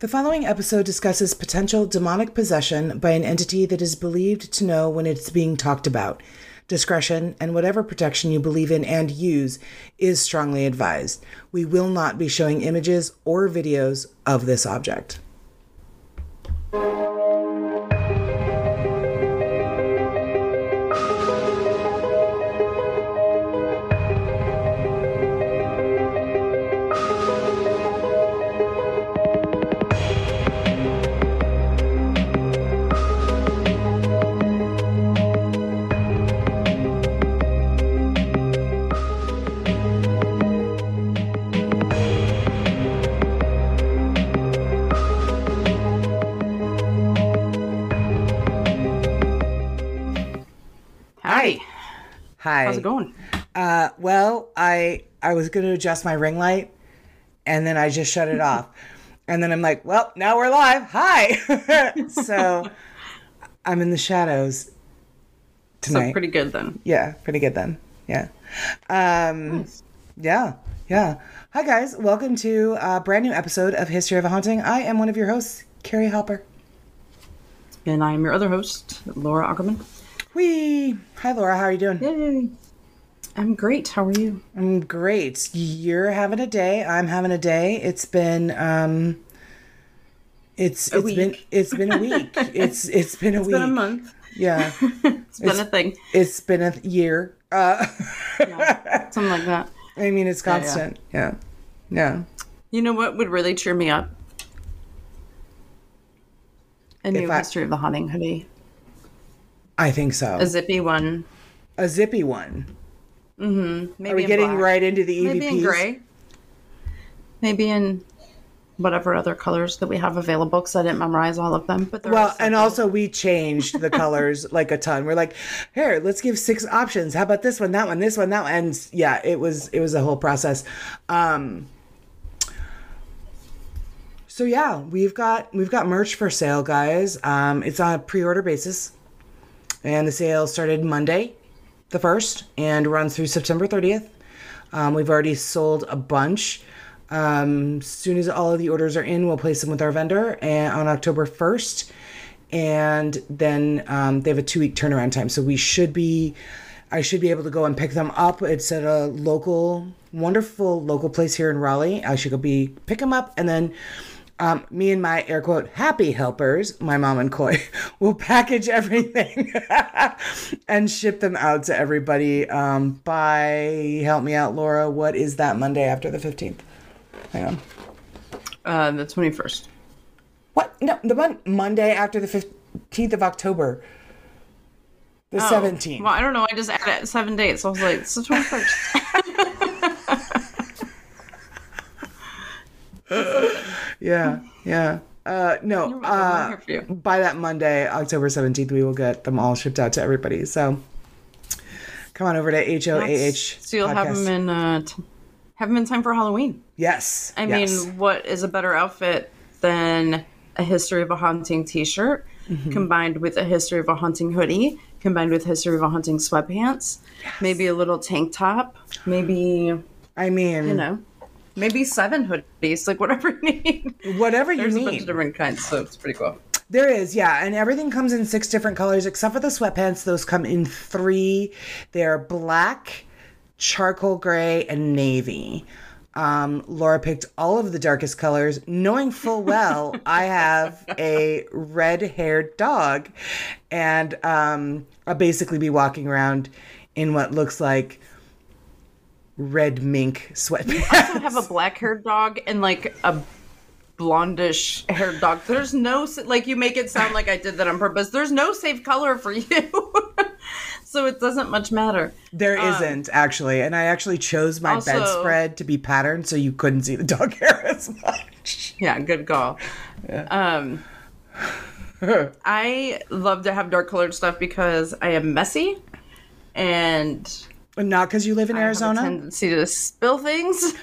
The following episode discusses potential demonic possession by an entity that is believed to know when it's being talked about. Discretion and whatever protection you believe in and use is strongly advised. We will not be showing images or videos of this object. Hi. How's it going? Uh, well, I I was going to adjust my ring light, and then I just shut it off, and then I'm like, well, now we're live. Hi. so I'm in the shadows tonight. So pretty good then. yeah, pretty good then. Yeah. Um, yeah, yeah. Hi guys, welcome to a brand new episode of History of a Haunting. I am one of your hosts, Carrie Halper. And I'm your other host, Laura Ackerman. Wee. Hi Laura, how are you doing? Yay. I'm great. How are you? I'm great. You're having a day. I'm having a day. It's been um it's A it's been it's been a week. it's it's been a It's week. been a month. Yeah. It's been a thing. It's been a year. Uh Yeah, something like that. I mean it's yeah. constant. Yeah. Yeah. You know what would really cheer me up? A new I- history of the haunting hoodie. I think so. A zippy one. A zippy one. Mm-hmm. Maybe Are we in getting black. right into the EVPs? Maybe in gray. Maybe in whatever other colors that we have available because I didn't memorize all of them. But Well, and also we changed the colors like a ton. We're like, here, let's give six options. How about this one, that one, this one, that one? And yeah, it was it was a whole process. Um so yeah, we've got we've got merch for sale, guys. Um it's on a pre-order basis. And the sale started Monday, the first, and runs through September 30th. Um, we've already sold a bunch. Um, as soon as all of the orders are in, we'll place them with our vendor and on October 1st. And then um, they have a two week turnaround time. So we should be, I should be able to go and pick them up. It's at a local, wonderful local place here in Raleigh. I should go be pick them up and then um, me and my air quote happy helpers, my mom and Coy, will package everything and ship them out to everybody um, by, help me out, Laura, what is that Monday after the 15th? Hang on. uh, the 21st. What? No, the mon- Monday after the 15th of October. The Oh, 17th. Well, I don't know. I just added seven dates. So I was like, it's the 21st. Yeah, yeah. Uh, no, uh, here for you. by that Monday, October 17th, we will get them all shipped out to everybody. So come on over to HOAH. so you'll have them in uh, t- have them in time for Halloween. Yes. I yes. mean, what is a better outfit than a history of a haunting T-shirt Mm-hmm. combined with a history of a haunting hoodie combined with history of a haunting sweatpants, maybe a little tank top, maybe I mean, you know, maybe seven hoodies, like whatever you need. whatever you There's a bunch need. of different kinds, so it's pretty cool. There is, yeah, and everything comes in six different colors except for the sweatpants. Those come in three. They're black, charcoal gray, and navy. Um, Laura picked all of the darkest colors, knowing full well I have a red-haired dog, and um, I'll basically be walking around in what looks like red mink sweatpants. I also have a black haired dog and like a blondish haired dog. There's no like you make it sound like I did that on purpose. There's no safe color for you. so it doesn't much matter. There not actually, and I actually chose my Um, Also- bedspread to be patterned so you couldn't see the dog hair as much. Yeah, good call. Um I love to have dark colored stuff because I am messy and Not because you live in I have a Arizona. tendency to spill things.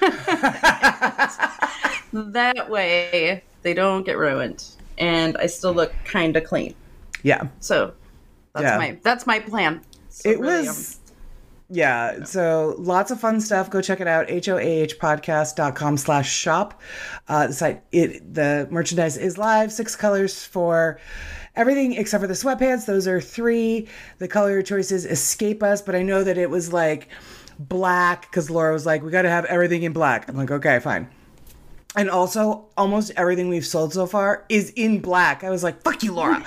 that way they don't get ruined and I still look kind of clean. yeah, So that's Yeah. my that's my plan. So it really, was. Yeah, so lots of fun stuff. Go check it out. hoahpodcast.com slash shop. Uh, the site, it, the merchandise is live, six colors for everything except for the sweatpants. Those are three. The color choices escape us, but I know that it was like black because Laura was like, we got to have everything in black. I'm like, okay, fine. And also, almost everything we've sold so far is in black. I was like, fuck you, Laura.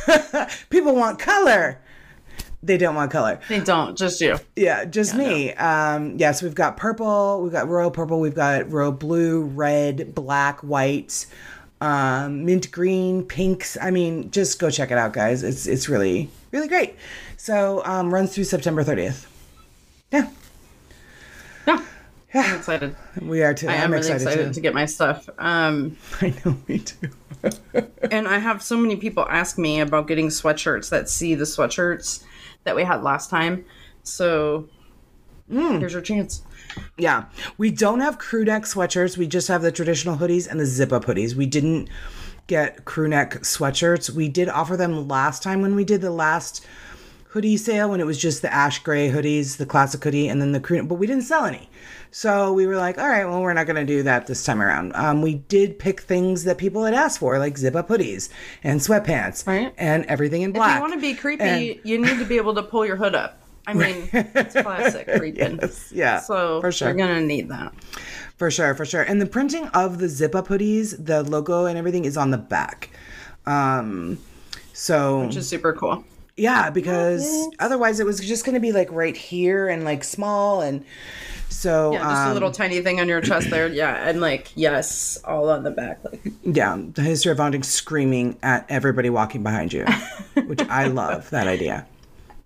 People want color. They don't want color. They don't, just you. Yeah, just me. Um, yes, we've got purple, we've got royal purple, we've got royal blue, red, black, white, um, mint green, pinks. I mean, just go check it out, guys. It's it's really really great. So um, runs through September thirtieth. Yeah, Yeah. I'm excited. we are too. I I'm am really excited, excited to get my stuff. Um, I know, me too. and I have so many people ask me about getting sweatshirts that see the sweatshirts that we had last time. So Mm. here's your chance. Yeah. We don't have crew neck sweatshirts. We just have the traditional hoodies and the zip up hoodies. We didn't get crew neck sweatshirts. We did offer them last time when we did the last hoodie sale when it was just the ash gray hoodies, the classic hoodie, and then the crew, but we didn't sell any. So we were like, all right, well, we're not going to do that this time around. Um, we did pick things that people had asked for, like zip up hoodies and sweatpants Right. and everything in black. If you want to be creepy, And- you need to be able to pull your hood up. I mean, it's classic creeping. Yes, yeah, So for sure. you're gonna need that. For sure, for sure. And the printing of the zip up hoodies, the logo and everything is on the back. Um so Which is super cool. yeah, because otherwise it was just going to be like right here and like small and so Yeah, just a um, little tiny thing on your chest there. Yeah, and like yes, all on the back. Like yeah, the history of a haunting screaming at everybody walking behind you, which I love that idea.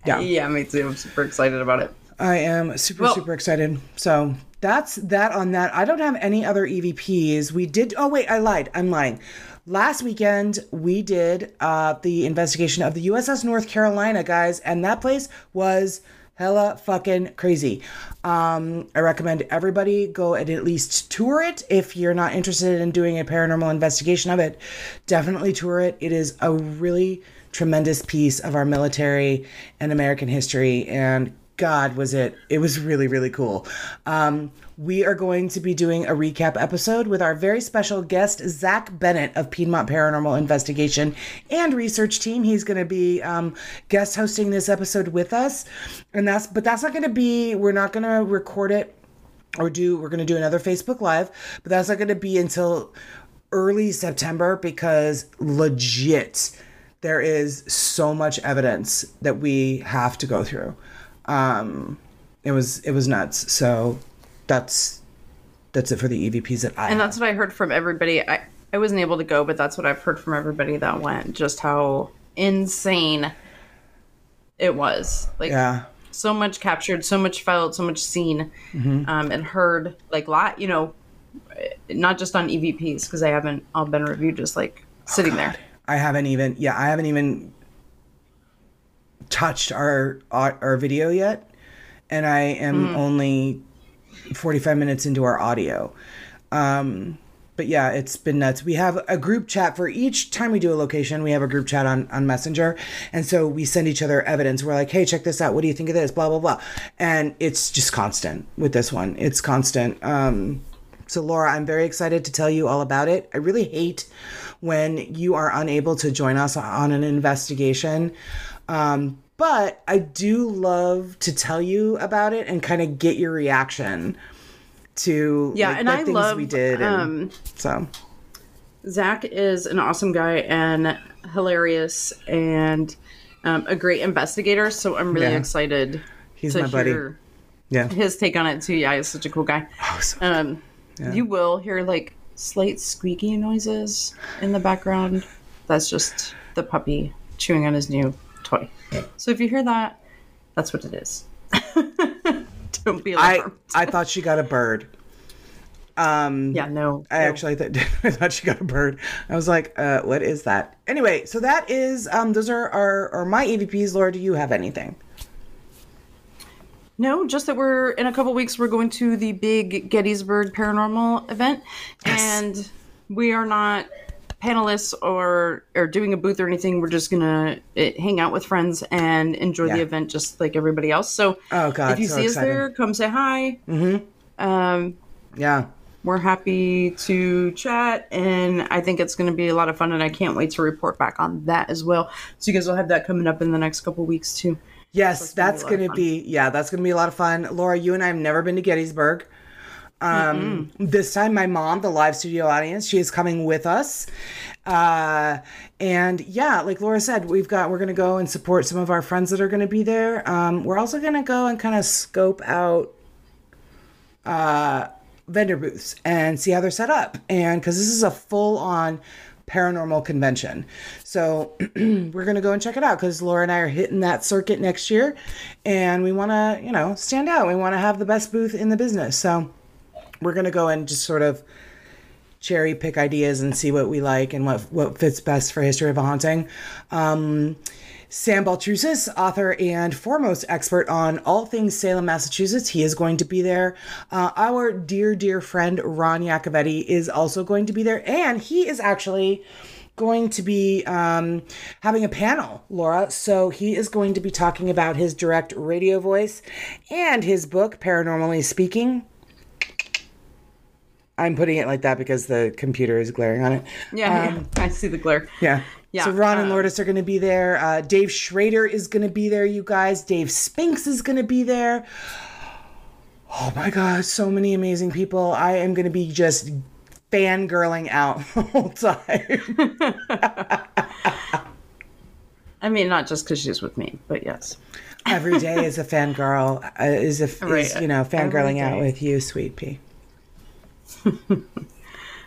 Yeah. yeah, me too. I'm super excited about it. I am super Well- super excited. So that's that on that. I don't have any other EVPs. We did. Oh wait, I lied. I'm lying. Last weekend we did uh, the investigation of the USS North Carolina, guys, and that place was hella fucking crazy. Um, I recommend everybody go and at least tour it if you're not interested in doing a paranormal investigation of it. Definitely tour it. It is a really tremendous piece of our military and American history, and God, was it? It was really, really cool. Um, we are going to be doing a recap episode with our very special guest, Zach Bennett of Piedmont Paranormal Investigation and Research Team. He's going to be um, guest hosting this episode with us, and that's but that's not going to be. We're not going to record it or do. We're going to do another Facebook Live, but that's not going to be until early September because legit there is so much evidence that we have to go through. Um, it was it was nuts. So that's that's it for the EVPs that I. And that's what I heard from everybody. I, I wasn't able to go, but that's what I've heard from everybody that went. Just how insane it was. Like yeah, so much captured, so much felt, so much seen, Mm-hmm. um, and heard. Like lot, you know, not just on EVPs because I haven't all been reviewed. Just like sitting there. I haven't even yeah I haven't even touched our our, our video yet, and I am only forty five minutes into our audio. Um, but yeah, it's been nuts. We have a group chat for each time we do a location. We have a group chat on, on Messenger. And so we send each other evidence. We're like, hey, check this out. What do you think of this? Blah, blah, blah. And it's just constant with this one. It's constant. Um, so, Laura, I'm very excited to tell you all about it. I really hate when you are unable to join us on an investigation. Um, but I do love to tell you about it and kind of get your reaction to Yeah, like, and the I things love, we did. And um, so, Zach is an awesome guy and hilarious and um, a great investigator. So I'm really Yeah. excited He's to my buddy. yeah. his take on it too. Yeah, he's such a cool guy. Oh, so- Um, You will hear like slight squeaky noises in the background. That's just the puppy chewing on his new toy. So if you hear that, that's what it is. Don't be I alarmed. I thought she got a bird. Um, yeah, no. I no. actually th- I thought she got a bird. I was like, uh, what is that? Anyway, so that is um, those are our are my EVPs. Laura, do you have anything? No, just that we're in a couple weeks. We're going to the big Gettysburg Paranormal event, Yes. and we are not panelists or or doing a booth or anything. We're just gonna uh, hang out with friends and enjoy the event just like everybody else. So Oh, God, if you so see us there, come say hi. Mm-hmm. Um, Yeah. we're happy to chat, and I think it's going to be a lot of fun, and I can't wait to report back on that as well. So you guys will have that coming up in the next couple weeks too. Yes, gonna that's a lot going to be yeah, that's going to be a lot of fun. Laura, you and I have never been to Gettysburg. Um, this time, my mom, the live studio audience, she is coming with us. Uh, and yeah, like Laura said, we've got we're going to go and support some of our friends that are going to be there. Um, we're also going to go and kind of scope out uh, vendor booths and see how they're set up. And because this is a full on paranormal convention. So we're going to go and check it out because Laura and I are hitting that circuit next year and we want to, you know, stand out. We want to have the best booth in the business. So we're going to go and just sort of cherry pick ideas and see what we like and what what fits best for history of a haunting. Um, Sam Baltrusis, author and foremost expert on all things Salem, Massachusetts, he is going to be there. Uh, our dear, dear friend Ron Iacovetti is also going to be there, and he is actually going to be um, having a panel, Laura. So he is going to be talking about his direct radio voice and his book, Paranormally Speaking. I'm putting it like that because the computer is glaring on it. Yeah, yeah. I see the glare. Yeah. Yeah, So Ron and um, Lourdes are going to be there. Uh, Dave Schrader is going to be there, you guys. Dave Spinks is going to be there. Oh my God, so many amazing people. I am going to be just fangirling out the whole time. I mean, not just because she's with me, but yes. Every day is a fangirl, uh, is, a, is, you know, fangirling out with you, sweet pea.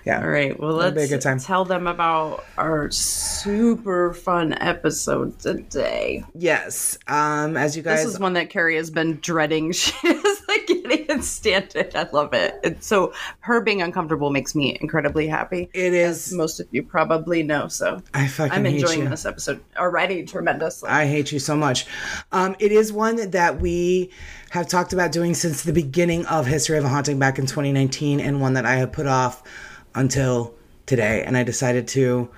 Yeah. All right. Well, It'll be a let's good time. tell them about our super fun episode today. Yes. Um, as you guys This is one that Carrie has been dreading. She is like getting and stand it. I love it. And so her being uncomfortable makes me incredibly happy. It is. as most of you probably know. So I fucking I'm enjoying this episode already tremendously. I hate you so much. Um, it is one that we have talked about doing since the beginning of History of a Haunting back in 2019, and one that I have put off until today. And I decided to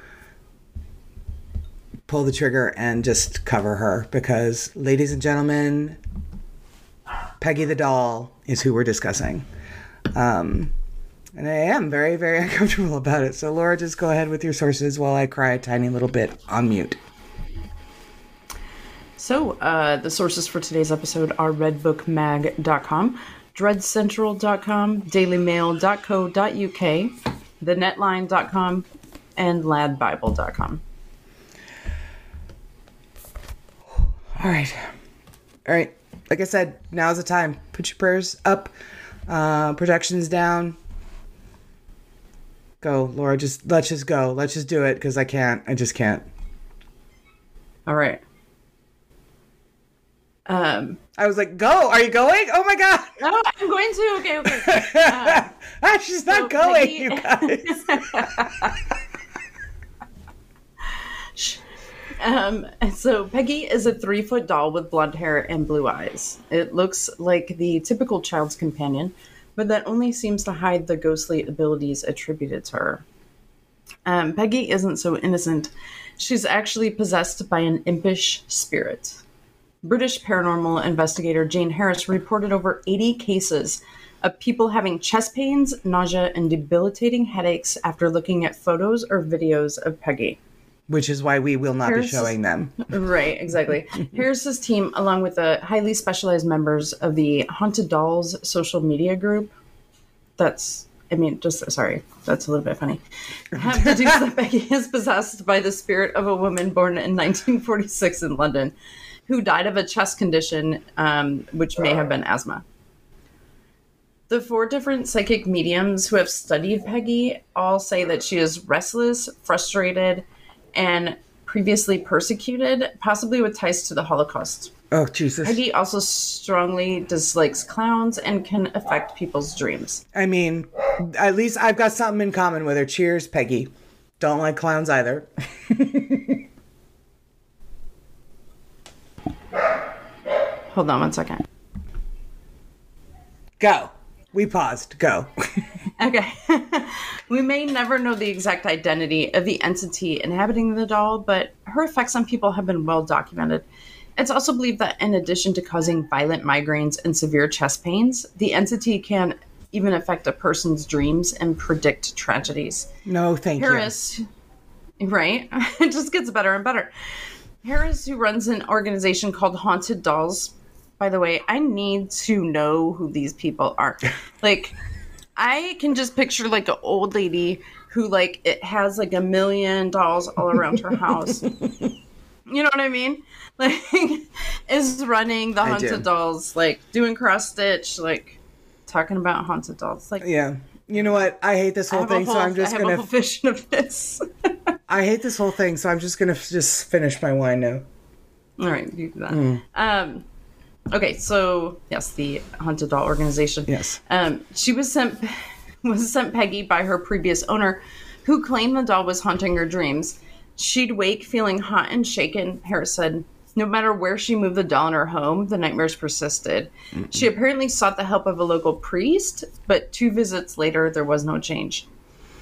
pull the trigger and just cover her because, ladies and gentlemen, Peggy the doll is who we're discussing. Um, and I am very, very uncomfortable about it. So, Laura, just go ahead with your sources while I cry a tiny little bit on mute. So, uh, the sources for today's episode are redbookmag.com, dreadcentral.com, dailymail.co.uk, thenetline.com, and ladbible.com. All right. All right. Like I said, now's the time. Put your prayers up, uh, projections down. Go, Laura. Just let's just go. Let's just do it because I can't. I just can't. All right. Um, I was like, go. Are you going? Oh my god. oh, I'm going to. Okay, okay. Uh, Ah, she's not So, going, Peggy- you guys. Um, so Peggy is a three foot doll with blonde hair and blue eyes. It looks like the typical child's companion, but that only seems to hide the ghostly abilities attributed to her. Um, Peggy isn't so innocent. She's actually possessed by an impish spirit. British paranormal investigator Jane Harris reported over 80 cases of people having chest pains, nausea, and debilitating headaches after looking at photos or videos of Peggy. Which is why we will not be showing them. Right, exactly. Harris's team, along with the highly specialized members of the Haunted Dolls social media group, that's, I mean, just sorry, that's a little bit funny, have deduced that Peggy is possessed by the spirit of a woman born in 1946 in London who died of a chest condition, um, which may have been asthma. The four different psychic mediums who have studied Peggy all say that she is restless, frustrated, and previously persecuted, possibly with ties to the Holocaust. Oh Jesus. Peggy also strongly dislikes clowns and can affect people's dreams. I mean, at least I've got something in common with her. Cheers, Peggy. Don't like clowns either. Hold on one second. Go. We paused. Go. Okay. we may never know the exact identity of the entity inhabiting the doll, but her effects on people have been well documented. It's also believed that in addition to causing violent migraines and severe chest pains, the entity can even affect a person's dreams and predict tragedies. no, thank you. Harris, right? it just gets better and better. Harris, who runs an organization called Haunted Dolls, by the way, I need to know who these people are. like, I can just picture like an old lady who like it has like a million dolls all around her house. you know what I mean? Like, is running the. Haunted Dolls, like doing cross stitch, like talking about Haunted Dolls. Like. Yeah. You know what? I hate this whole thing, whole, so I'm just gonna. vision of this. I hate this whole thing, so I'm just gonna f- just finish my wine now. All right, you do that. Um, okay, so yes, the haunted doll organization. Yes. Um, she was sent was sent Peggy by her previous owner, who claimed the doll was haunting her dreams. She'd wake feeling hot and shaken. Harris said. No matter where she moved the doll in her home, the nightmares persisted. She apparently sought the help of a local priest, but two visits later, there was no change.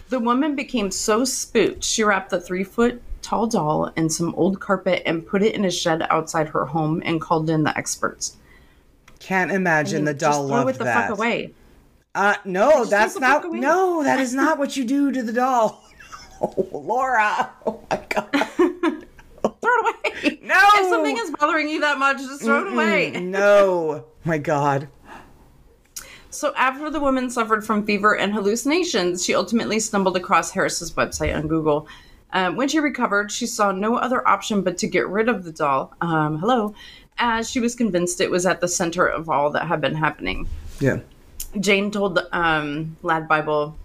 The woman became so spooked, she wrapped the three foot tall doll in some old carpet and put it in a shed outside her home and called in the experts. Can't imagine the doll Just doll throw it the that. fuck away. Uh, no, just that's not. No, that is not what you do to the doll. Oh, Laura. Oh my god. Throw it away. No. If something is bothering you that much, just throw it away. no. My god. So after the woman suffered from fever and hallucinations, she ultimately stumbled across Harris's website on Google. Um, when she recovered, she saw no other option but to get rid of the doll. Um, hello, as she was convinced it was at the center of all that had been happening. Yeah. Jane told um, Lad Bible,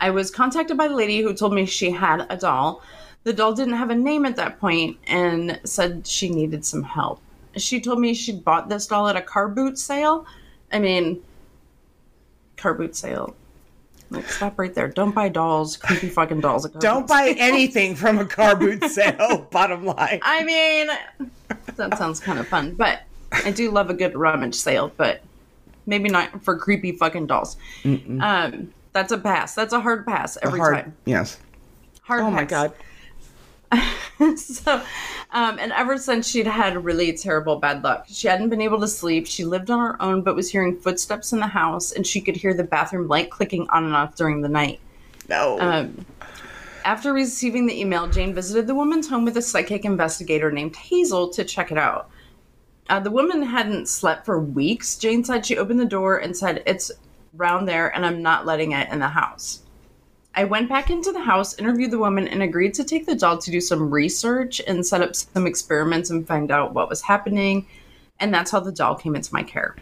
I was contacted by the lady who told me she had a doll. The doll didn't have a name at that point and said she needed some help. She told me she'd bought this doll at a car boot sale. I mean, car boot sale. Like, stop right there. Don't buy dolls, creepy fucking dolls. at Don't buy sales. anything from a car boot sale. bottom line. I mean, that sounds kind of fun, but I do love a good rummage sale, but maybe not for creepy fucking dolls. Um, that's a pass. That's a hard pass every Hard. time. Yes. Hard. Oh my god. so, um, and ever since she'd had really terrible bad luck, she hadn't been able to sleep. She lived on her own, but was hearing footsteps in the house, and she could hear the bathroom light clicking on and off during the night. No. Um, after receiving the email, Jane visited the woman's home with a psychic investigator named Hazel to check it out. Uh, the woman hadn't slept for weeks. Jane said she opened the door and said, It's round there, and I'm not letting it in the house. I went back into the house, interviewed the woman, and agreed to take the doll to do some research and set up some experiments and find out what was happening. And that's how the doll came into my care.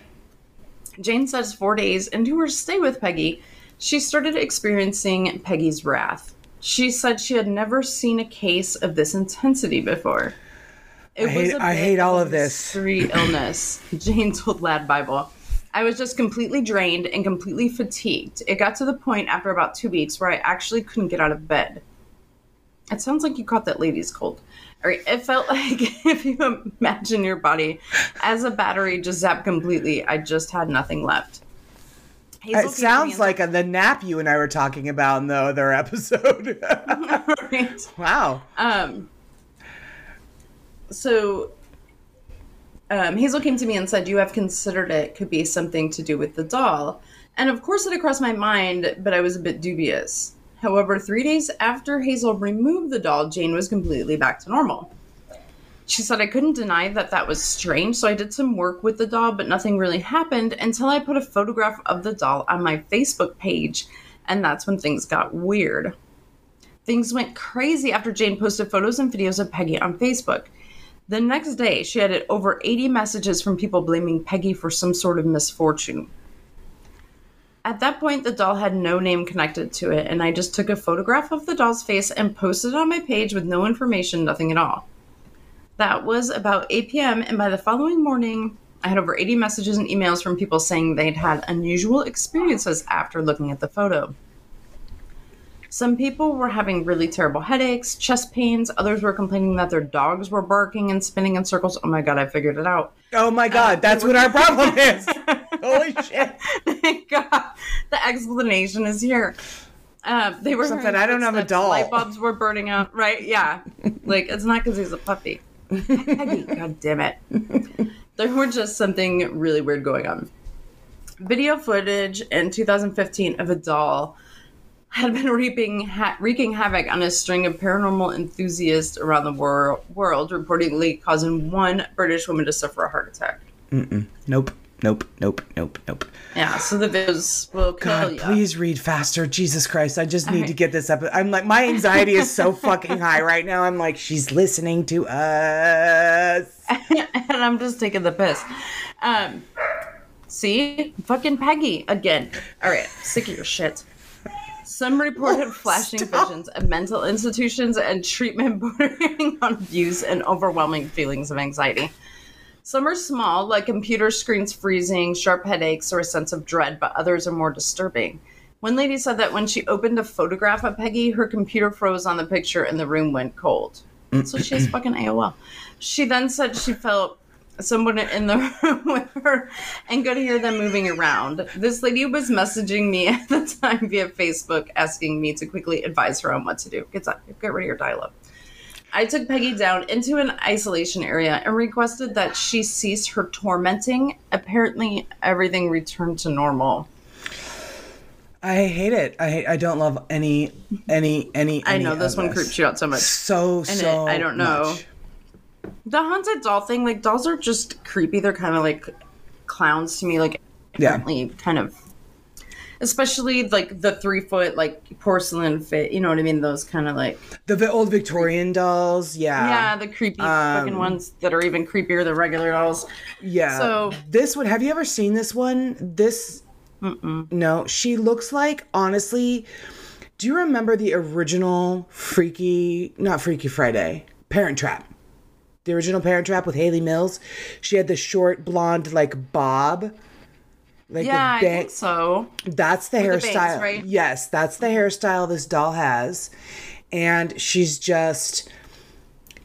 Jane says four days into her stay with Peggy, she started experiencing Peggy's wrath. She said she had never seen a case of this intensity before. It I hate- a I hate all of this. Three illness. Jane told Lad Bible. I was just completely drained and completely fatigued. It got to the point after about two weeks where I actually couldn't get out of bed. It sounds like you caught that lady's cold. All right, it felt like if you imagine your body as a battery just zapped completely, I just had nothing left. Hazel It came to me sounds like a, the nap you and I were talking about in the other episode. said- wow. Um, so um, Hazel came to me and said, "You have considered it could be something to do with the doll." And of course, it had crossed my mind, but I was a bit dubious. However, three days after Hazel removed the doll, Jane was completely back to normal. She said I couldn't deny that that was strange, so I did some work with the doll, but nothing really happened until I put a photograph of the doll on my Facebook page, and that's when things got weird. Things went crazy after Jane posted photos and videos of Peggy on Facebook. The next day, she had over 80 messages from people blaming Peggy for some sort of misfortune. At that point, the doll had no name connected to it, and I just took a photograph of the doll's face and posted it on my page with no information, nothing at all. That was about 8 p.m., and by the following morning, I had over 80 messages and emails from people saying they'd had unusual experiences after looking at the photo. Some people were having really terrible headaches, chest pains. Others were complaining that their dogs were barking and spinning in circles. Oh my god, I figured it out. Oh my god, that's what our problem is. Holy shit. Thank God. The explanation is here. Uh, they were Something, I don't have a doll. Light bulbs were burning out. Right? Yeah. like it's not because he's a puppy. God damn it. There were just something really weird going on. Video footage in 2015 of a doll had been reaping ha- wreaking havoc on a string of paranormal enthusiasts around the wor- world, reportedly causing one British woman to suffer a heart attack. Nope. Nope. Nope. Nope. Nope. Yeah, so the videos will kill God, you. please read faster. Jesus Christ. I just need Okay. to get this up. I'm like, my anxiety is so fucking high right now. I'm like, she's listening to us. and I'm just taking the piss. Um, see, fucking Peggy again. All right, sick of your shit. Some reported oh, flashing stop. visions of mental institutions and treatment bordering on abuse and overwhelming feelings of anxiety. Some are small, like computer screens freezing, sharp headaches, or a sense of dread, but others are more disturbing. One lady said that when she opened a photograph of Peggy, her computer froze on the picture and the room went cold. So she has fucking AOL. She then said she felt someone in the room with her and could hear them moving around. This lady was messaging me at the time via Facebook, asking me to quickly advise her on what to do. Get, get rid of your dial up. I took Peggy down into an isolation area and requested that she cease her tormenting. Apparently, everything returned to normal. I hate it. I hate, I don't love any, any, any. I any know this one creeps you out so much. So, so. I don't know. much. The haunted doll thing, like dolls are just creepy. They're kind of like clowns to me, like Yeah. kind of especially like the three foot like porcelain fit, you know what I mean? Those kind of like The old Victorian dolls. Yeah. yeah, the creepy Um, fucking ones that are even creepier than regular dolls. Yeah. So- this one, have you ever seen this one? This. No, she looks like honestly. Do you remember the original Freaky? Not Freaky Friday. Parent Trap. The original Parent Trap with Hayley Mills. She had the short blonde like bob. Like Yeah, I think so. That's the the hairstyle. bangs, right? Yes, that's the hairstyle this doll has. And she's just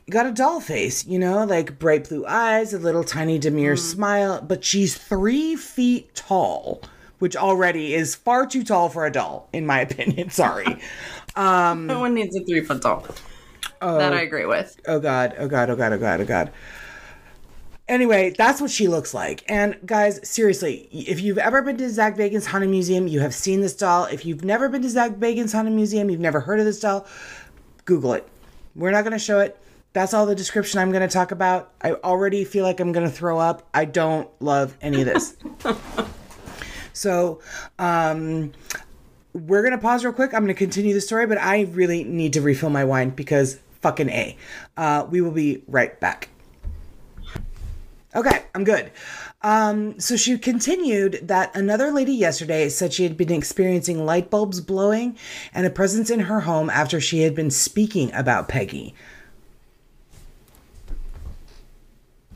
got a doll face, you know, like bright blue eyes, a little tiny demure Mm. smile, but she's three feet tall, which already is far too tall for a doll, in my opinion. Sorry. Um, no one needs a three foot doll. That I agree with. oh god, oh god, oh god, oh god, oh god. Anyway, that's what she looks like. And guys, seriously, if you've ever been to Zak Bagans' Haunted Museum, you have seen this doll. If you've never been to Zak Bagans' Haunted Museum, you've never heard of this doll, Google it. We're not going to show it. That's all the description I'm going to talk about. I already feel like I'm going to throw up. I don't love any of this. so, um, we're going to pause real quick. I'm going to continue the story, but I really need to refill my wine because fucking A. Uh, we will be right back. Okay, I'm good. Um, so she continued that another lady yesterday said she had been experiencing light bulbs blowing and a presence in her home after she had been speaking about Peggy.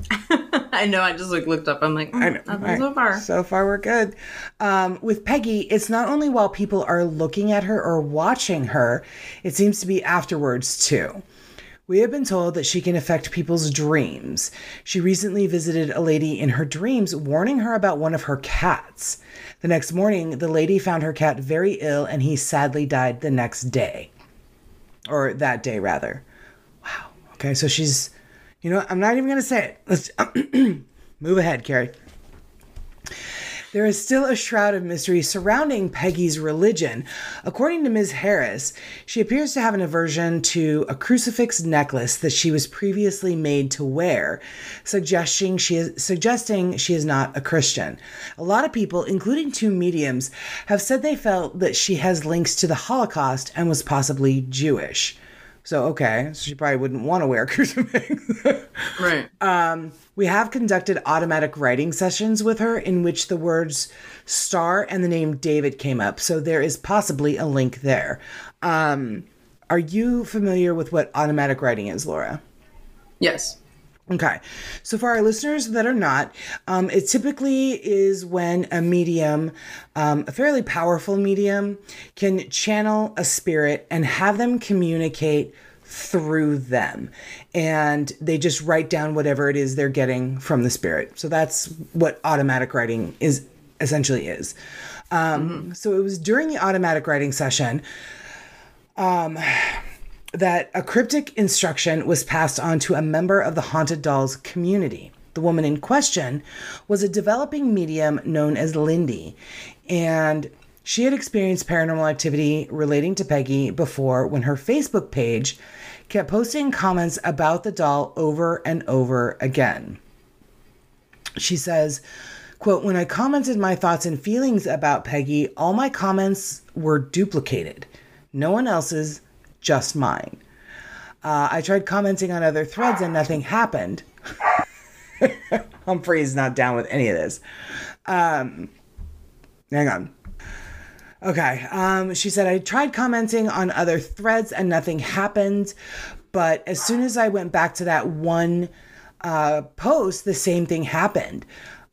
I know. I just like looked up. I'm like, mm, I know, nothing right. so far. So far, we're good. Um, with Peggy, it's not only while people are looking at her or watching her, it seems to be afterwards too. We have been told that she can affect people's dreams. She recently visited a lady in her dreams, warning her about one of her cats. The next morning, the lady found her cat very ill and he sadly died the next day. Or that day, rather. Wow. Okay, so she's, you know. I'm not even going to say it. Let's move ahead, Carrie. There is still a shroud of mystery surrounding Peggy's religion. According to Ms. Harris, she appears to have an aversion to a crucifix necklace that she was previously made to wear, suggesting she is, suggesting she is not a Christian. A lot of people, including two mediums, have said they felt that she has links to the Holocaust and was possibly Jewish. So, okay, so she probably wouldn't want to wear a crucifix. Right. We have conducted automatic writing sessions with her in which the words star and the name David came up. So there is possibly a link there. Um, are you familiar with what automatic writing is, Laura? yes. Okay. So for our listeners that are not, um, it typically is when a medium, um, a fairly powerful medium, can channel a spirit and have them communicate through them. And they just write down whatever it is they're getting from the spirit. So that's what automatic writing is essentially is. Um, So it was during the automatic writing session um, that a cryptic instruction was passed on to a member of the Haunted Dolls community. The woman in question was a developing medium known as Lindy, and she had experienced paranormal activity relating to Peggy before when her Facebook page kept posting comments about the doll over and over again. She says, quote, when I commented my thoughts and feelings about Peggy, all my comments were duplicated. No one else's, just mine. Uh, I tried commenting on other threads and nothing happened. Humphrey's not down with any of this. Um, hang on. Okay. Um, she said, I tried commenting on other threads and nothing happened. But as soon as I went back to that one uh, post, the same thing happened.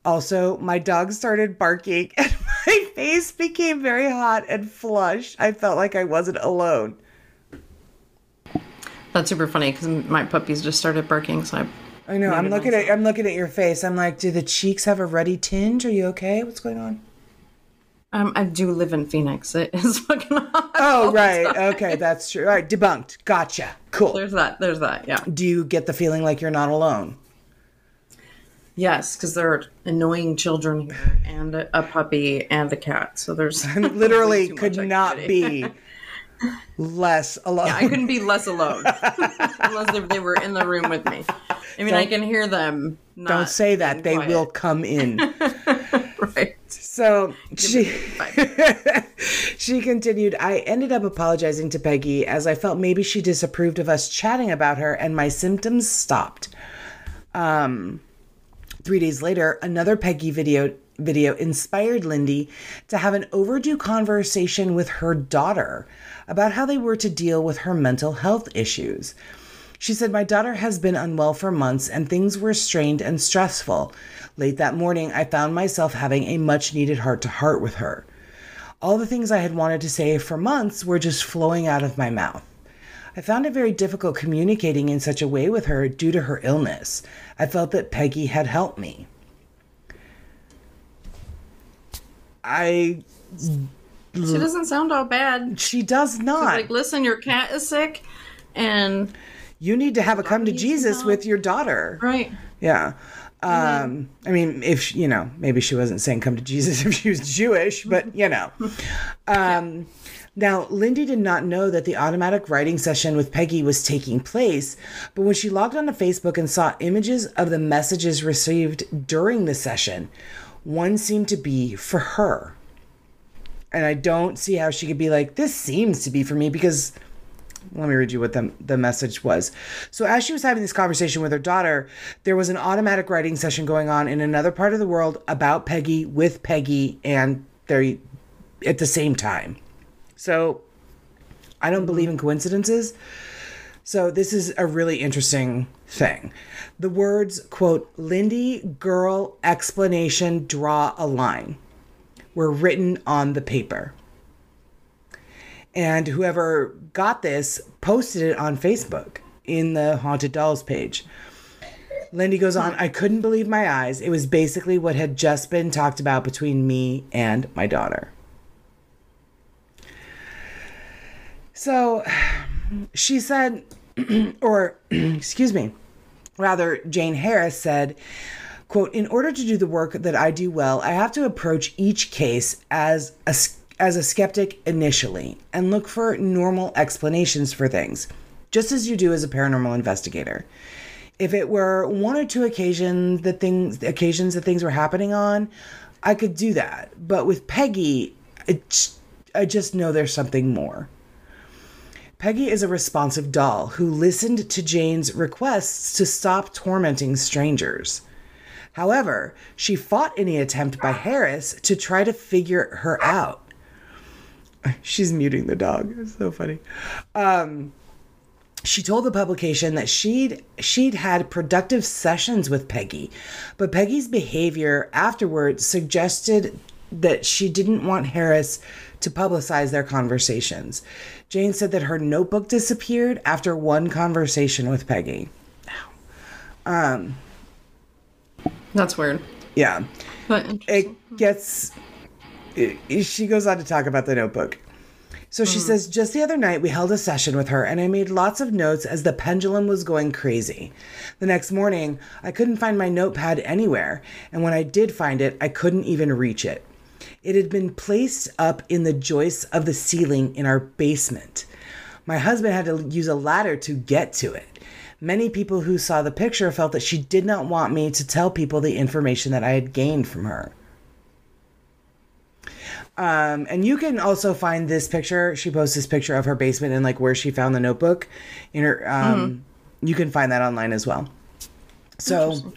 Also, my dog started barking and my face became very hot and flushed. I felt like I wasn't alone. That's super funny because my puppies just started barking, so I. I know. I'm looking at I'm looking at your face. I'm like, do the cheeks have a ruddy tinge? Are you okay? What's going on? Um, I do live in Phoenix. It is fucking hot. Oh, right. Okay, that's true. All right, debunked. Gotcha. Cool. There's that. There's that. Yeah. Do you get the feeling like you're not alone? Yes, because there are annoying children here, and a, a puppy, and a cat. So there's Literally could not be less alone. I couldn't be less alone unless they, they were in the room with me. I mean, I Don't- can hear them. Not Don't say that. They quiet. will come in. Right. So she she continued, I ended up apologizing to Peggy as I felt maybe she disapproved of us chatting about her and my symptoms stopped. Um three days later, another Peggy video video inspired Lindy to have an overdue conversation with her daughter about how they were to deal with her mental health issues. She said, My daughter has been unwell for months and things were strained and stressful. Late that morning, I found myself having a much needed heart to heart with her. All the things I had wanted to say for months were just flowing out of my mouth. I found it very difficult communicating in such a way with her due to her illness. I felt that Peggy had helped me. I. She doesn't sound all bad. She does not. Like, listen, your cat is sick, and you need to have a come to Jesus with your daughter. right. Yeah. Um, I mean, if you know, maybe she wasn't saying come to Jesus if she was Jewish, but you know. Um, now, Lindy did not know that the automatic writing session with Peggy was taking place, but when she logged onto Facebook and saw images of the messages received during the session, one seemed to be for her. And I don't see how she could be like, this seems to be for me because let me read you what the, the message was. So, as she was having this conversation with her daughter, there was an automatic writing session going on in another part of the world about Peggy with Peggy and they're at the same time. So, I don't believe in coincidences. So, this is a really interesting thing. The words, quote, Lindy, girl, explanation, draw a line, were written on the paper. And whoever got this posted it on Facebook in the Haunted Dolls page. Lindy goes on, I couldn't believe my eyes. It was basically what had just been talked about between me and my daughter. So she said, or excuse me, rather, Jane Harris said, quote, in order to do the work that I do well, I have to approach each case as a, as a skeptic initially and look for normal explanations for things, just as you do as a paranormal investigator. If it were one or two occasions that things occasions that things were happening on, I could do that. But with Peggy, it's, I just know there's something more. Peggy is a responsive doll who listened to Jane's requests to stop tormenting strangers. However, she fought any attempt by Harris to try to figure her out. She's muting the dog. It's so funny. Um, she told the publication that she'd she'd had productive sessions with Peggy, but Peggy's behavior afterward suggested that she didn't want Harris to publicize their conversations. Jane said that her notebook disappeared after one conversation with Peggy. Um, That's weird. Yeah. But it gets it- she goes on to talk about the notebook so she says just the other night we held a session with her and i made lots of notes as the pendulum was going crazy the next morning i couldn't find my notepad anywhere and when i did find it i couldn't even reach it it had been placed up in the joists of the ceiling in our basement my husband had to use a ladder to get to it Many people who saw the picture felt that she did not want me to tell people the information that I had gained from her. Um, and you can also find this picture. She posts this picture of her basement and like where she found the notebook. In her, um, you can find that online as well. So,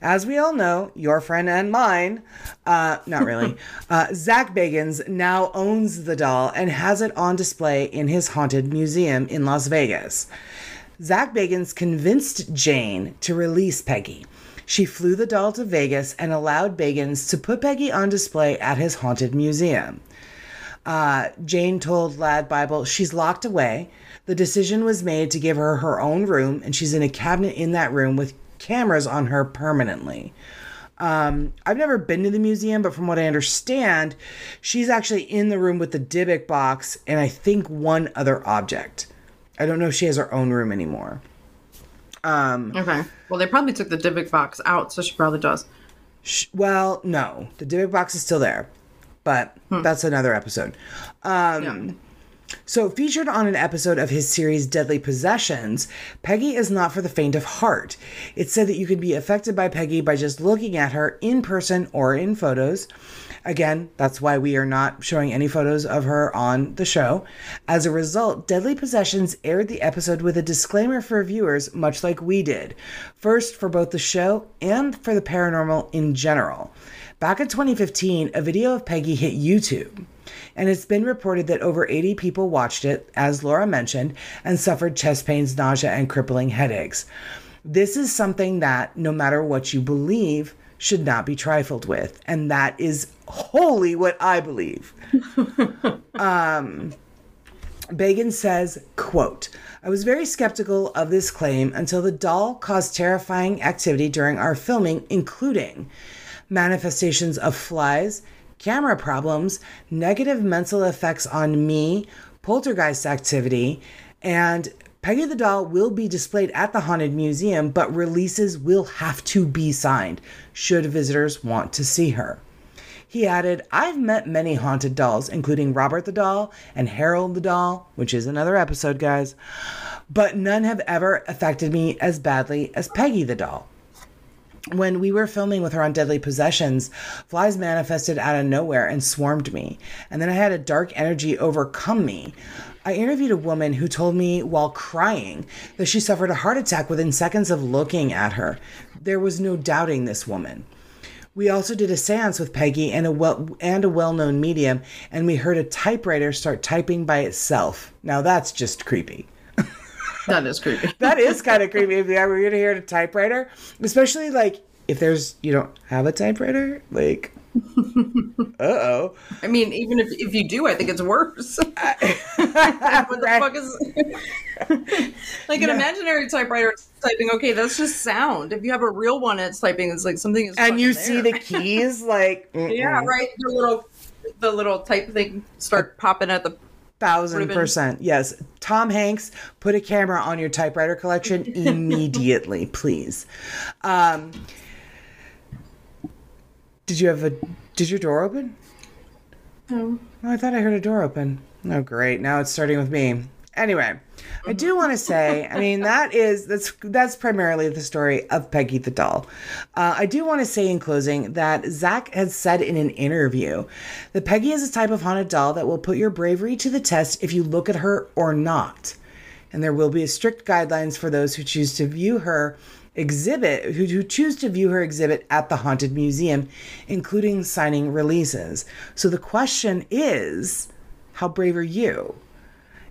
as we all know, your friend and mine, uh, not really, uh, Zak Bagans now owns the doll and has it on display in his haunted museum in Las Vegas. Zak Bagans convinced Jane to release Peggy. She flew the doll to Vegas and allowed Bagans to put Peggy on display at his haunted museum. Uh, Jane told Lad Bible she's locked away. The decision was made to give her her own room, and she's in a cabinet in that room with cameras on her permanently. Um, I've never been to the museum, but from what I understand, she's actually in the room with the Dybbuk box and I think one other object. I don't know if she has her own room anymore. Um, Okay. Well, they probably took the Dybbuk box out, so she probably does. sh- well, no, the Dybbuk box is still there, but that's another episode. Um, Yeah. So, featured on an episode of his series Deadly Possessions, Peggy is not for the faint of heart. It's said that you can be affected by Peggy by just looking at her in person or in photos. Again, that's why we are not showing any photos of her on the show. As a result, Deadly Possessions aired the episode with a disclaimer for viewers, much like we did. First, for both the show and for the paranormal in general. Back in 2015, a video of Peggy hit YouTube and it's been reported that over 80 people watched it, as Laura mentioned, and suffered chest pains, nausea, and crippling headaches. This is something that, no matter what you believe, should not be trifled with, and that is wholly what I believe. um, Bagan says, quote, I was very skeptical of this claim until the doll caused terrifying activity during our filming, including manifestations of flies, camera problems, negative mental effects on me, poltergeist activity, and Peggy the doll will be displayed at the Haunted Museum, but releases will have to be signed should visitors want to see her. He added, I've met many haunted dolls, including Robert the doll and Harold the doll, which is another episode, guys, but none have ever affected me as badly as Peggy the doll. When we were filming with her on Deadly Possessions, flies manifested out of nowhere and swarmed me, and then I had a dark energy overcome me. I interviewed a woman who told me while crying that she suffered a heart attack within seconds of looking at her. There was no doubting this woman. We also did a séance with Peggy and a well and a well-known medium, and we heard a typewriter start typing by itself. Now that's just creepy. That is creepy. That is kind of creepy if you ever hear to hear a typewriter, especially like if there's you don't have a typewriter, like uh oh. I mean, even if, if you do, I think it's worse. what the fuck is like an imaginary typewriter is typing? Okay, that's just sound. If you have a real one, it's typing. It's like something is. And you fucking see there. the keys like mm-mm. yeah, right. The little the little type thing start popping at the. Thousand Ribbon. percent yes. Tom Hanks, put a camera on your typewriter collection immediately, please. Um, did you have a? Did your door open? No. Oh, I thought I heard a door open. Oh, great. Now it's starting with me. Anyway, I do want to say, I mean, that is that's that's primarily the story of Peggy the doll. Uh, I do want to say in closing that Zak had said in an interview that Peggy is a type of haunted doll that will put your bravery to the test if you look at her or not, and there will be strict guidelines for those who choose to view her exhibit who, who choose to view her exhibit at the haunted museum including signing releases. So the question is how brave are you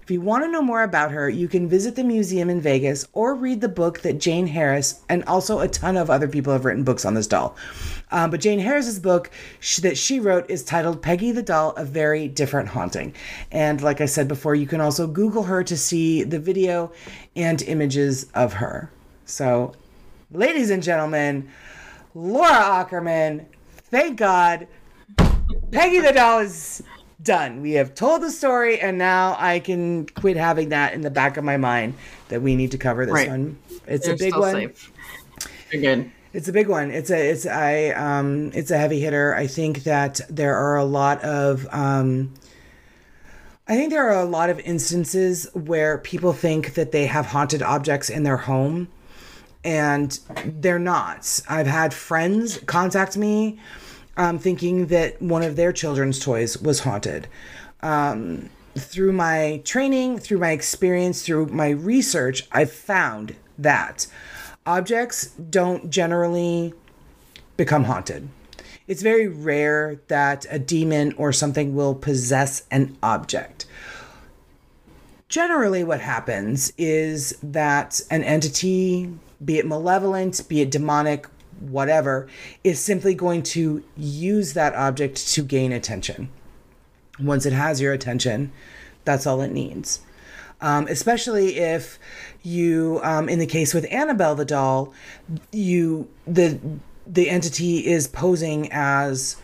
if you want to know more about her, you can visit the museum in Vegas or read the book that Jane Harris and also a ton of other people have written books on this doll. Um, but Jane Harris's book that she wrote is titled Peggy the Doll: A Very Different Haunting. And like I said before, you can also Google her to see the video and images of her. So, ladies and gentlemen, Laura Ackerman, thank God, Peggy the doll is done. We have told the story, and now I can quit having that in the back of my mind that we need to cover this Right. one. It's You're a big still one. safe. You're good. It's a big one. It's a it's I um it's a heavy hitter. I think that there are a lot of um I think there are a lot of instances where people think that they have haunted objects in their home and they're not. I've had friends contact me um, thinking that one of their children's toys was haunted. Um, through my training, through my experience, through my research, I've found that objects don't generally become haunted. It's very rare that a demon or something will possess an object. Generally, what happens is that an entity, be it malevolent, be it demonic, whatever, is simply going to use that object to gain attention. Once it has your attention, that's all it needs. Um, especially if you, um, in the case with Annabelle the doll, you the the entity is posing as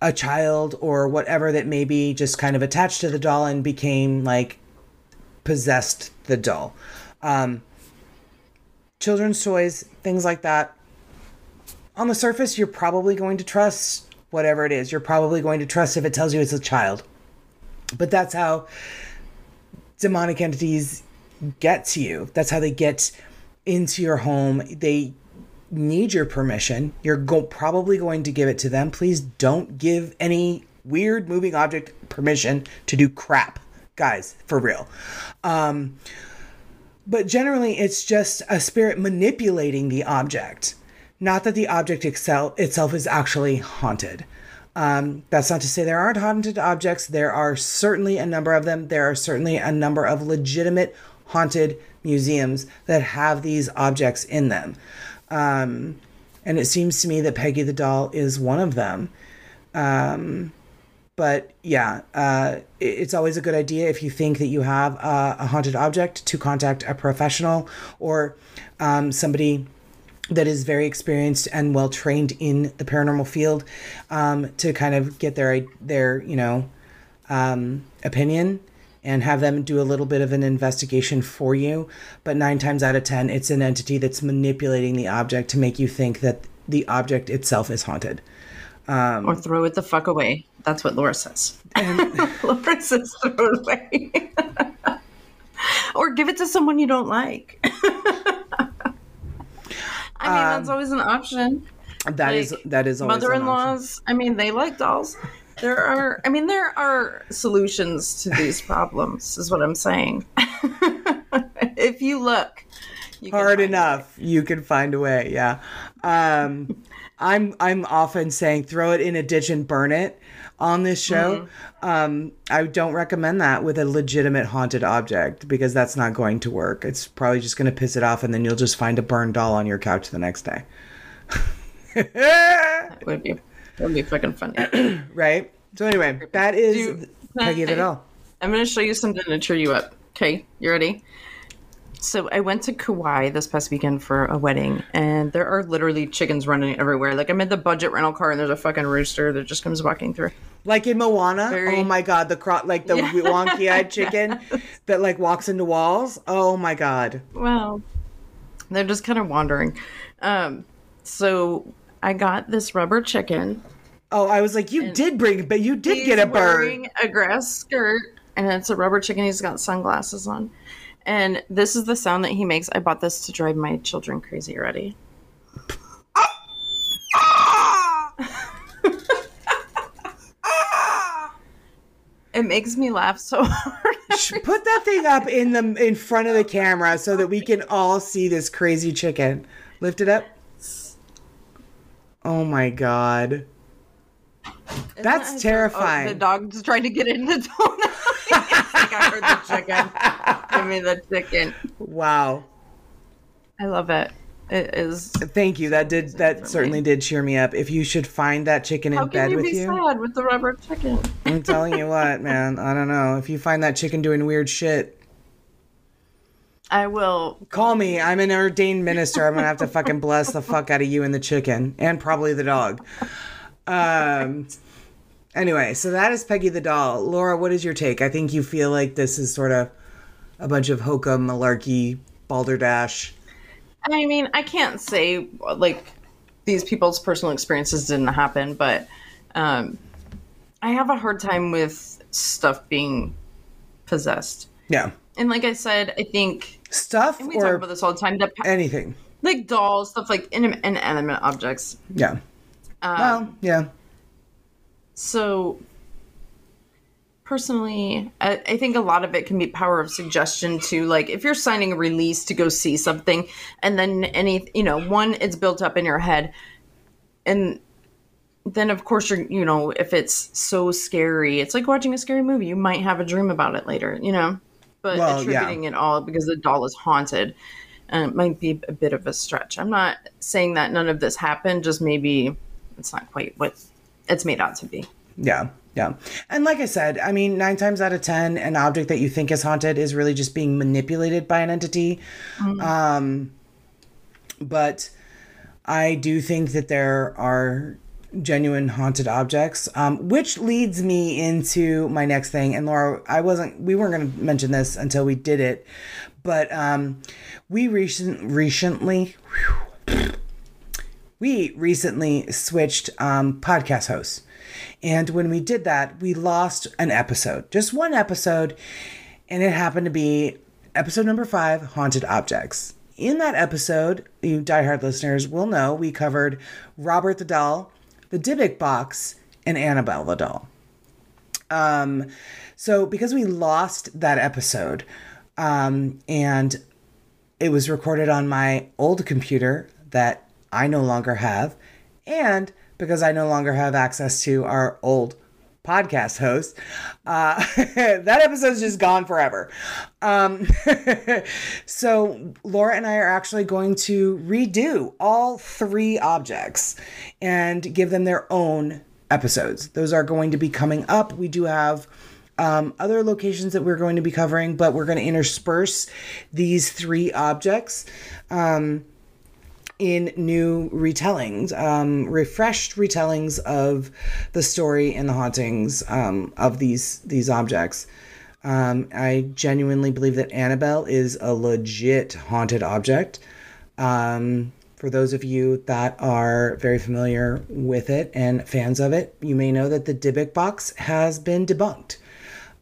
a child or whatever that maybe just kind of attached to the doll and became like possessed the doll. Um, children's toys, things like that. On the surface, you're probably going to trust whatever it is. You're probably going to trust if it tells you it's a child. But that's how demonic entities get to you. That's how they get into your home. They need your permission. You're go- probably going to give it to them. Please don't give any weird moving object permission to do crap, guys, for real. Um, but generally, it's just a spirit manipulating the object, not that the object excel- itself is actually haunted. Um, that's not to say there aren't haunted objects. There are certainly a number of them. There are certainly a number of legitimate haunted museums that have these objects in them. Um, and it seems to me that Peggy the doll is one of them. Um, but yeah, uh, it's always a good idea if you think that you have a, a haunted object to contact a professional or um, somebody that is very experienced and well trained in the paranormal field um, to kind of get their their you know um, opinion and have them do a little bit of an investigation for you. But nine times out of ten, it's an entity that's manipulating the object to make you think that the object itself is haunted. Or throw it the fuck away. That's what Laura says. Laura says throw it away. or give it to someone you don't like. I mean, that's always an option. That is Like, that is always an option. Mother-in-laws. I mean, they like dolls. There are. I mean, there are solutions to these problems. Is what I'm saying. if you look you hard enough you can find a way yeah um i'm i'm often saying throw it in a ditch and burn it on this show Mm-hmm. um i don't recommend that with a legitimate haunted object because that's not going to work it's probably just going to piss it off and then you'll just find a burned doll on your couch the next day It would be. It would be fucking funny. right so anyway that is th- peggy the Hey. doll I'm going to show you something to cheer you up. Okay, you ready? So I went to Kauai this past weekend for a wedding, and there are literally chickens running everywhere. Like I'm in the budget rental car, and there's a fucking rooster that just comes walking through. like in moana Very- oh my god the cro- like the wonky-eyed chicken that like walks into walls oh my god Well, they're just kind of wandering. Um, so I got this rubber chicken. oh i was like you did bring but you did get a bird wearing a grass skirt, and it's a rubber chicken. He's got sunglasses on, and this is the sound that he makes. I bought this to drive my children crazy. Ready? it makes me laugh so hard. Put that thing up in the in front of the camera so that we can all see this crazy chicken. Lift it up. Oh my god. That's Oh, terrifying. the dog's trying to get in the door. Like I heard the chicken. Give me the chicken. Wow. I love it. It is. Thank you. That did that certainly did cheer me up. If you should find that chicken in How bed can you with be you, sad with the rubber chicken? I'm telling you what, man. I don't know. If you find that chicken doing weird shit, I will. call me. I'm an ordained minister. I'm gonna have to fucking bless the fuck out of you and the chicken, and probably the dog. Um. Anyway, so that is Peggy the doll. Laura, what is your take? I think you feel like this is sort of a bunch of hokum, malarkey, balderdash. I mean, I can't say like these people's personal experiences didn't happen, but um, I have a hard time with stuff being possessed. Yeah. And like I said, I think Stuff and we talk about this all the time. The, anything. like dolls, stuff like inanimate objects. Yeah. Um, well, yeah. So, personally, I, I think a lot of it can be power of suggestion too. Like if you're signing a release to go see something, and then any, you know, one, it's built up in your head, and then of course you're, you know, if it's so scary, it's like watching a scary movie. You might have a dream about it later, you know. But Well, yeah. attributing it all because the doll is haunted. Uh, might be a bit of a stretch. I'm not saying that none of this happened, just maybe it's not quite what it's made out to be. Yeah. Yeah. And like I said, I mean, nine times out of 10, an object that you think is haunted is really just being manipulated by an entity. Um, but I do think that there are genuine haunted objects, um, which leads me into my next thing. And Laura, I wasn't, we weren't going to mention this until we did it, but um, we recent, recently, we recently switched um, podcast hosts. And when we did that, we lost an episode, just one episode, and it happened to be episode number five Haunted Objects. In that episode, you diehard listeners will know we covered Robert the Doll, the Dybbuk box, and Annabelle the Doll. Um, so because we lost that episode, um, and it was recorded on my old computer that I no longer have, and because I no longer have access to our old podcast host, uh, that episode's just gone forever. Um, so Laura and I are actually going to redo all three objects and give them their own episodes. Those are going to be coming up. We do have um, other locations that we're going to be covering, but we're going to intersperse these three objects. Um, in new retellings, um, refreshed retellings of the story and the hauntings um, of these these objects. Um, I genuinely believe that Annabelle is a legit haunted object. Um, for those of you that are very familiar with it and fans of it, you may know that the Dybbuk box has been debunked.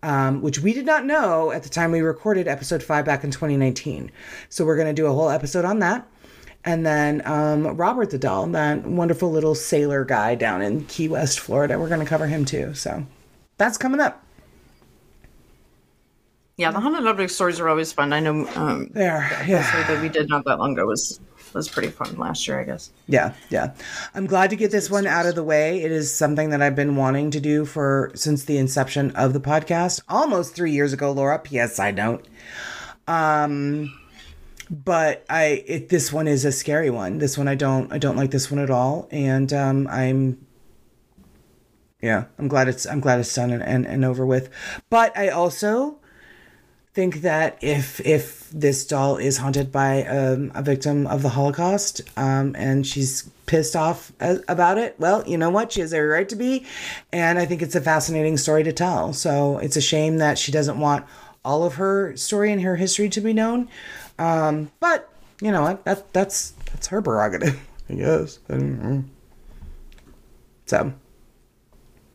Um, which we did not know at the time we recorded episode five back in 2019. So we're going to do a whole episode on that. And then um, Robert the Doll, that wonderful little sailor guy down in Key West, Florida. We're going to cover him too. So that's coming up. Yeah, the haunted object stories are always fun. I know um, There. the Yeah. that we did not that long ago was was pretty fun last year, I guess. Yeah. Yeah. I'm glad to get this one out of the way. It is something that I've been wanting to do for since the inception of the podcast, almost three years ago, Laura. P.S. Side note. Um, but I it this one is a scary one. This one I don't I don't like this one at all, and um, I'm yeah I'm glad it's I'm glad it's done and, and, and over with. But I also think that if if this doll is haunted by um, a victim of the Holocaust um, and she's pissed off about it, well, you know what? She has every right to be, and I think it's a fascinating story to tell. So it's a shame that she doesn't want all of her story and her history to be known. Um, but you know what? That that's that's her prerogative, I guess. I. So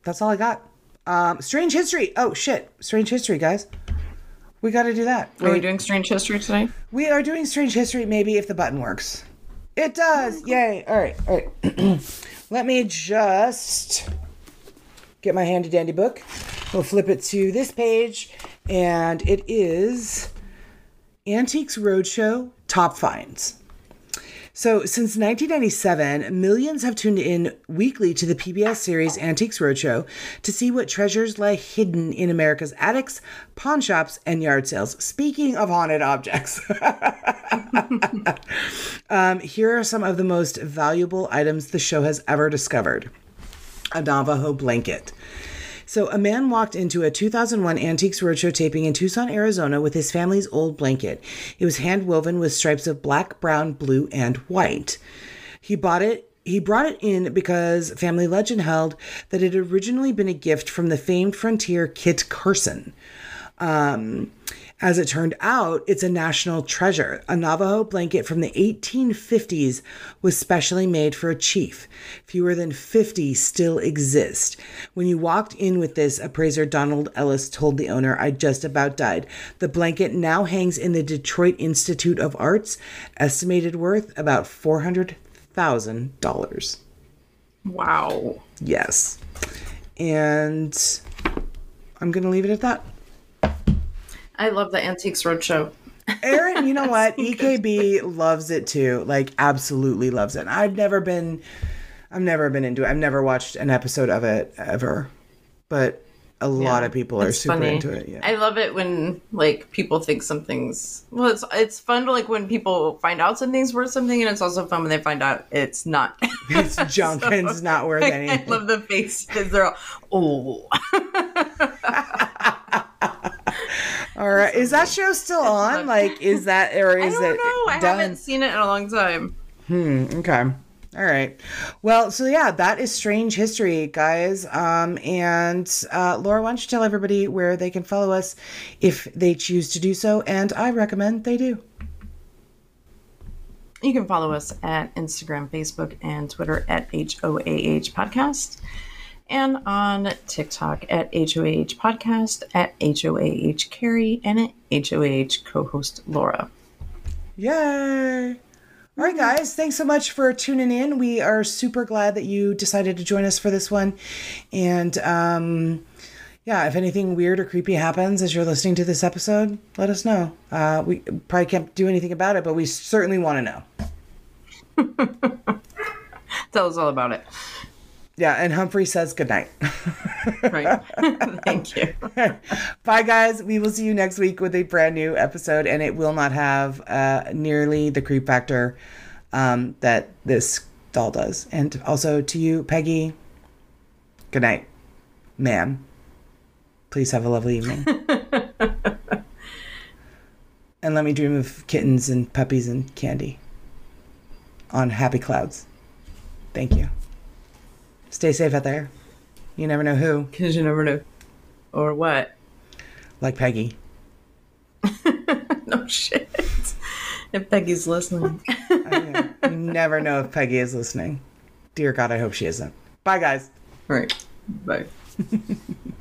that's all I got. Um, strange history. Oh shit! Strange history, guys. We got to do that. Are we doing strange history today? we are doing strange history. Maybe if the button works. It does. Yay! All right. All right. Let me just get my handy dandy book. We'll flip it to this page, and it is Antiques Roadshow Top Finds. So, since 1997, millions have tuned in weekly to the PBS series Antiques Roadshow to see what treasures lie hidden in America's attics, pawn shops, and yard sales. Speaking of haunted objects, um, here are some of the most valuable items the show has ever discovered a Navajo blanket. So, a man walked into a 2001 Antiques Roadshow taping in Tucson, Arizona with his family's old blanket. It was hand woven with stripes of black, brown, blue, and white. He bought it he brought it in because family legend held that it had originally been a gift from the famed frontier Kit Carson. Um, as it turned out, it's a national treasure. A Navajo blanket from the 1850s was specially made for a chief. Fewer than 50 still exist. When you walked in with this, appraiser Donald Ellis told the owner, I just about died. The blanket now hangs in the Detroit Institute of Arts, estimated worth about $400,000. Wow. Yes. And I'm going to leave it at that. I love the Antiques Roadshow. Aaron, you know what? EKB loves it too. Like absolutely loves it. I've never been I've never been into it. I've never watched an episode of it ever. But a lot of people are super funny. into it. Yeah. I love it when like people think something's well. It's it's fun to like when people find out something's worth something, and it's also fun when they find out it's not. it's junk and it's not worth anything. I love the faces. They're all, oh. All right. Is that show still on? Like is that or is I don't it know. I done? haven't seen it in a long time. Hmm. Okay. All right. Well, so yeah, that is strange history, guys. Um, and uh, Laura, why don't you tell everybody where they can follow us if they choose to do so? And I recommend they do. You can follow us at Instagram, Facebook, and Twitter at HOAH Podcast. And on TikTok at HOAH Podcast, at HOAH Carrie, and at HOAH co host Laura. Yay! All right, guys, thanks so much for tuning in. We are super glad that you decided to join us for this one. And um, yeah, if anything weird or creepy happens as you're listening to this episode, let us know. Uh, we probably can't do anything about it, but we certainly want to know. Tell us all about it. Yeah, and Humphrey says goodnight. Right. Thank you. Bye, guys. We will see you next week with a brand new episode, and it will not have uh, nearly the creep factor um, that this doll does. And also to you, Peggy, good night, ma'am. Please have a lovely evening. and let me dream of kittens and puppies and candy on happy clouds. Thank you. Stay safe out there. You never know who, Because you never know. Or what? like Peggy. No shit. If Peggy's listening. you never know if Peggy is listening. Dear God, I hope she isn't. Bye, guys. Right. Bye.